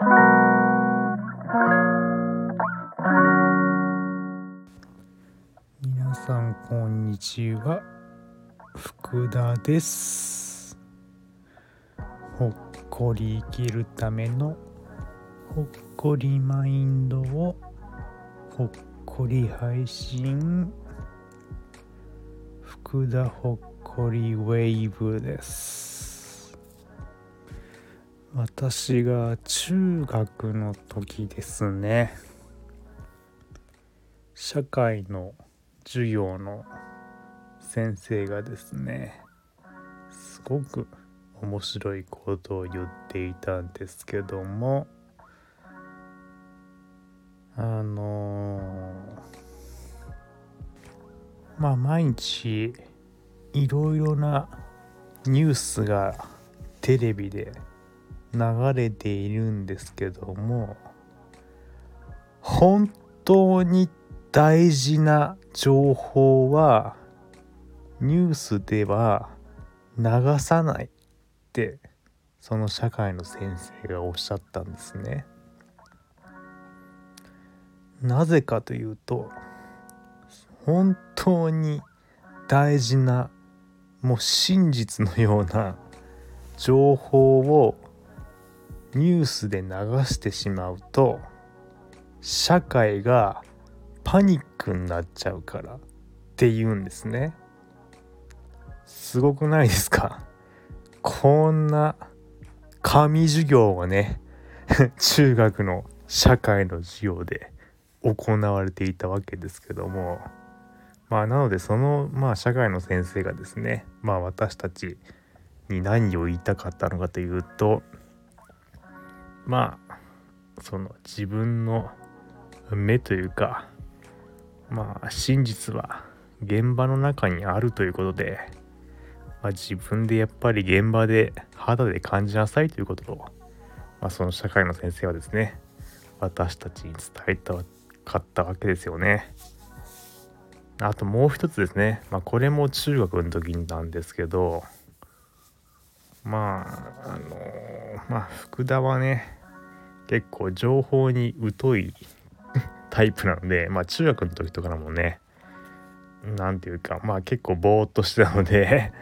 皆さんこんにちは。福田です。ほっこり生きるためのほっこりマインドをほっこり配信。福田ほっこりウェイブです。私が中学の時ですね。社会の授業の先生がですねすごく面白いことを言っていたんですけどもあのーまあ毎日いろいろなニュースがテレビで流れているんですけども本当に大事な情報はニュースでは流さないってその社会の先生がおっしゃったんですね。なぜかというと本当に大事なもう真実のような情報をニュースで流してしまうと社会がパニックになっちゃうからって言うんですね。すごくないですか？こんな紙授業がね 中学の社会の授業で行われていたわけですけども。まあなのでそのまあ社会の先生がですねまあ私たちに何を言いたかったのかというとまあその自分の目というかまあ真実は現場の中にあるということで、まあ、自分でやっぱり現場で肌で感じなさいということを、まあ、その社会の先生はですね私たちに伝えたかったわけですよね。あともう一つですね、まあ、これも中学の時になんですけどまああのまあ福田はね結構情報に疎い タイプなのでまあ中学の時とかもね。何て言うかまあ結構ぼーっとしてたので。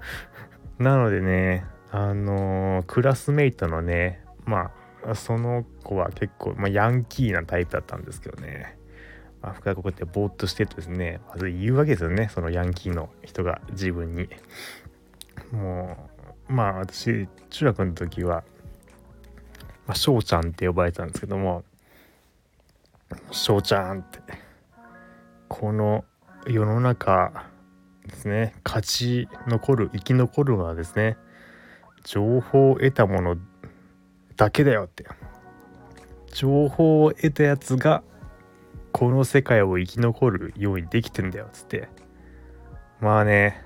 なのでねあのクラスメイトのねまあその子は結構、まあ、ヤンキーなタイプだったんですけどね。まあ、深いここってぼーっとしてるとですねまず言うわけですよねそのヤンキーの人が自分に。もうまあ私中学の時はまあ、翔ちゃんって呼ばれてたんですけども翔ちゃんってこの世の中ですね勝ち残る生き残るのはですね情報を得たものだけだよって情報を得たやつがこの世界を生き残るようにできてんだよつってまあね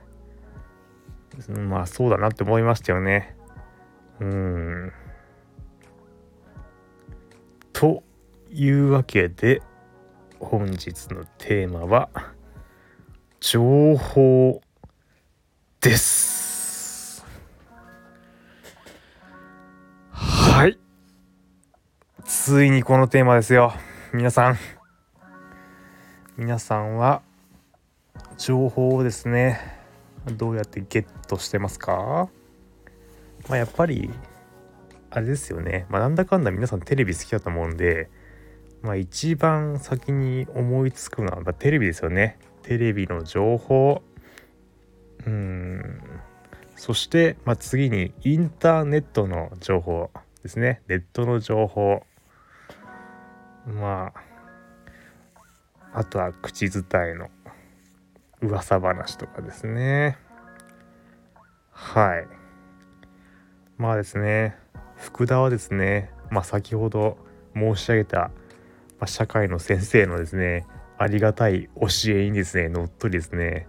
まあそうだなって思いましたよね。うん。いうわけで本日のテーマは情報です。はい。ついにこのテーマですよ。皆さん。皆さんは情報をですねどうやってゲットしてますか？まあやっぱりあれですよね、まあ、なんだかんだ皆さんテレビ好きだと思うんでまあ一番先に思いつくのはテレビですよね。テレビの情報。うん。そして、まあ、次にインターネットの情報ですね。ネットの情報。まああとは口伝えの噂話とかですね。はい。まあですね。福田はですねまあ先ほど申し上げた、まあ、社会の先生のですねありがたい教えにですねのっとりですね。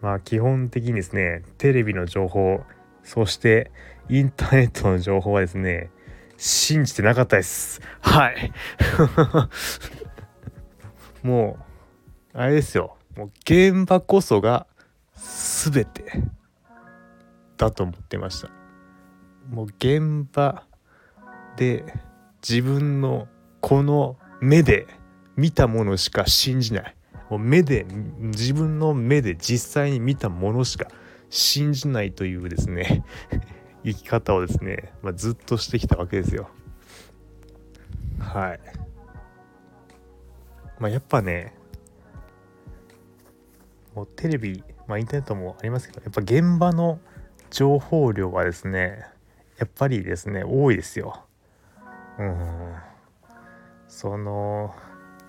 まあ基本的にですねテレビの情報そしてインターネットの情報はですね信じてなかったです。はい。もうあれですよ。もう現場こそが全てだと思ってました。もう現場で自分のこの目で見たものしか信じない。もう目で自分の目で実際に見たものしか信じないというですね 生き方をですね、まあ、ずっとしてきたわけですよ。はい。まあやっぱねもうテレビ、まあ、インターネットもありますけどやっぱ現場の情報量はですねやっぱりですね多いですよ。うん。その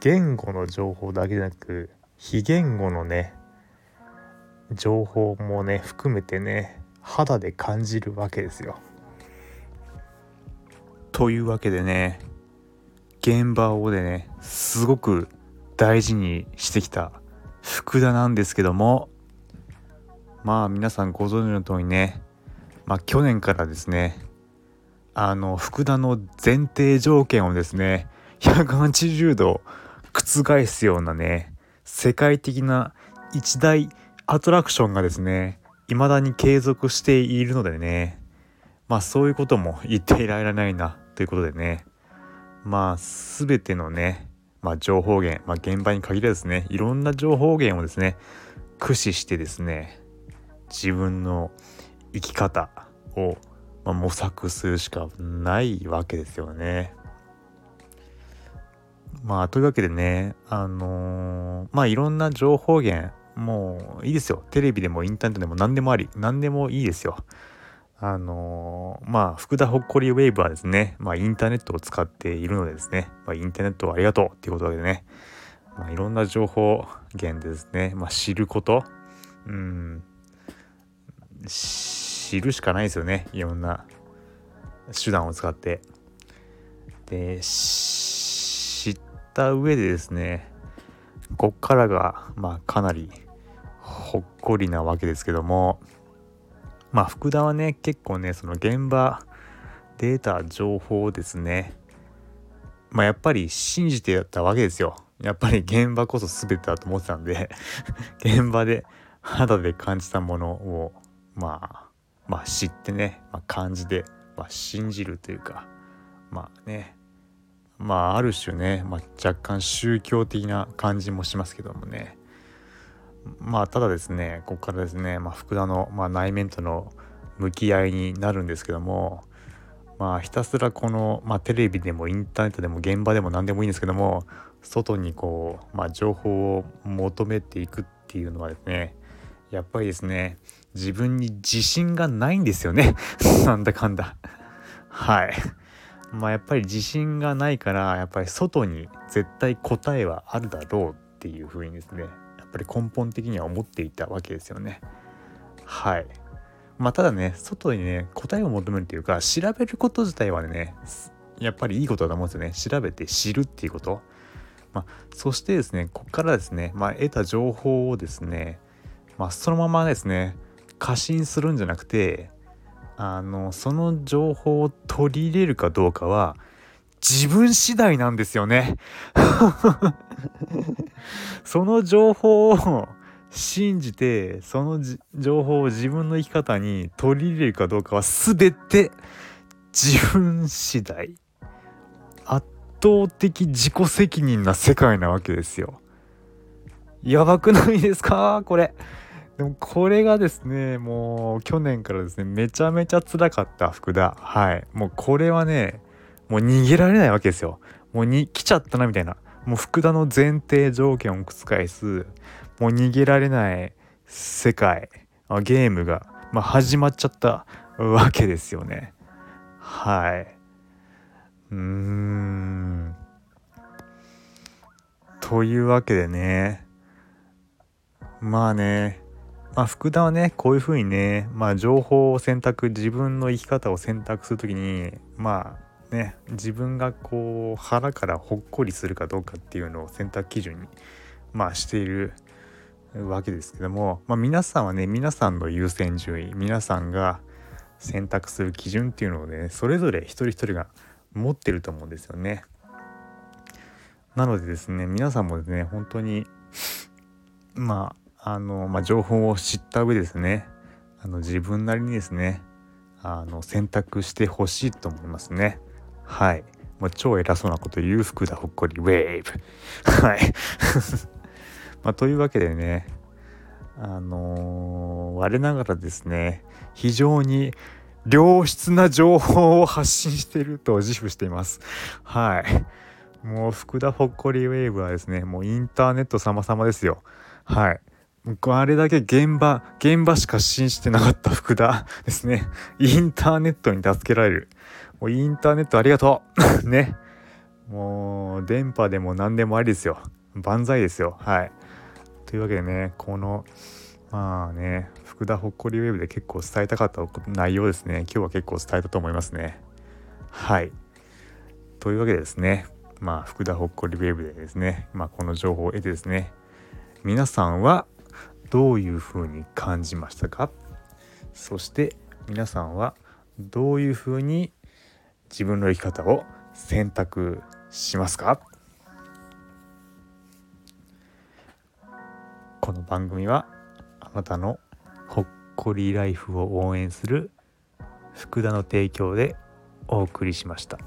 言語の情報だけじゃなく非言語のね情報もね含めてね肌で感じるわけですよ。というわけでね現場をでねすごく大事にしてきた福田なんですけどもまあ皆さんご存知の通りねまあ去年からですねあの福田の前提条件をですね180度覆すようなね世界的な一大アトラクションがですね未だに継続しているのでねまあそういうことも言っていられないなということでねまあ全てのねまあ情報源、まあ、現場に限らずですねいろんな情報源をですね駆使してですね自分の生き方を、まあ、模索するしかないわけですよね。まあというわけでねあのー、まあいろんな情報源もういいですよ。テレビでもインターネットでも何でもあり何でもいいですよ。あのー、まあ福田ほっこりウェーブはですねまあインターネットを使っているのでですね、まあ、インターネットをありがとうっていうことでね、まあ、いろんな情報源でですね、まあ、知ることうん知るしかないですよね。いろんな手段を使って。でった上でですねこっからがまあかなりほっこりなわけですけどもまあ福田はね結構ねその現場データ情報をですねまあやっぱり信じてやったわけですよ。やっぱり現場こそ全てだと思ってたんで 現場で肌で感じたものをまあまあ知ってね、まあ、感じで、まあ、信じるというかまあねまあある種ね、まあ、若干宗教的な感じもしますけどもね。まあただですねここからですね、まあ、福田の、まあ、内面との向き合いになるんですけどもまあひたすらこの、まあ、テレビでもインターネットでも現場でも何でもいいんですけども外にこう、まあ、情報を求めていくっていうのはですねやっぱりですね自分に自信がないんですよね。なんだかんだ。はい。まあやっぱり自信がないからやっぱり外に絶対答えはあるだろうっていうふうにですねやっぱり根本的には思っていたわけですよね。はい。まあただね外にね答えを求めるっていうか調べること自体はねやっぱりいいことだと思うんですよね。調べて知るっていうこと。まあ、そしてですねここからですね、まあ、得た情報をですね、まあ、そのままですね過信するんじゃなくてあのその情報を取り入れるかどうかは自分次第なんですよね。その情報を信じてその情報を自分の生き方に取り入れるかどうかは全て自分次第。圧倒的自己責任な世界なわけですよ。やばくないですか？これでもこれがですねもう去年からですねめちゃめちゃ辛かった福田。はい。もうこれはねもう逃げられないわけですよ。もうに来ちゃったなみたいな。もう福田の前提条件を覆すもう逃げられない世界ゲームが、まあ、始まっちゃったわけですよね。はい。うーん。というわけでね。まあね。まあ、福田はねこういうふうにね、まあ、情報を選択自分の生き方を選択する時にまあね自分がこう腹からほっこりするかどうかっていうのを選択基準にまあしているわけですけども、まあ、皆さんはね皆さんの優先順位皆さんが選択する基準っていうのをねそれぞれ一人一人が持ってると思うんですよね。なのでですね皆さんもですね本当にまああの、まあ、情報を知った上ですね。あの自分なりにですねあの選択してほしいと思いますね。はい。もう超偉そうなこと言う福田ほっこりウェーブはい。まあ、というわけでねあのー、我ながらですね非常に良質な情報を発信していると自負しています。はい。もう福田ほっこりウェーブはですねもうインターネット様々ですよ。はい。僕はあれだけ現場、現場しか信じてなかった福田 ですね。インターネットに助けられる。もうインターネットありがとう ね。もう、電波でも何でもありですよ。万歳ですよ。はい。というわけでね、この、まあね、福田ほっこりウェブで結構伝えたかった内容ですね。今日は結構伝えたと思いますね。はい。というわけでですね、まあ、福田ほっこりウェブでですね、まあ、この情報を得てですね、皆さんはどういうふうに感じましたか？そして皆さんはどういうふうに自分の生き方を選択しますか？この番組はあなたのほっこりライフを応援する福田の提供でお送りしました。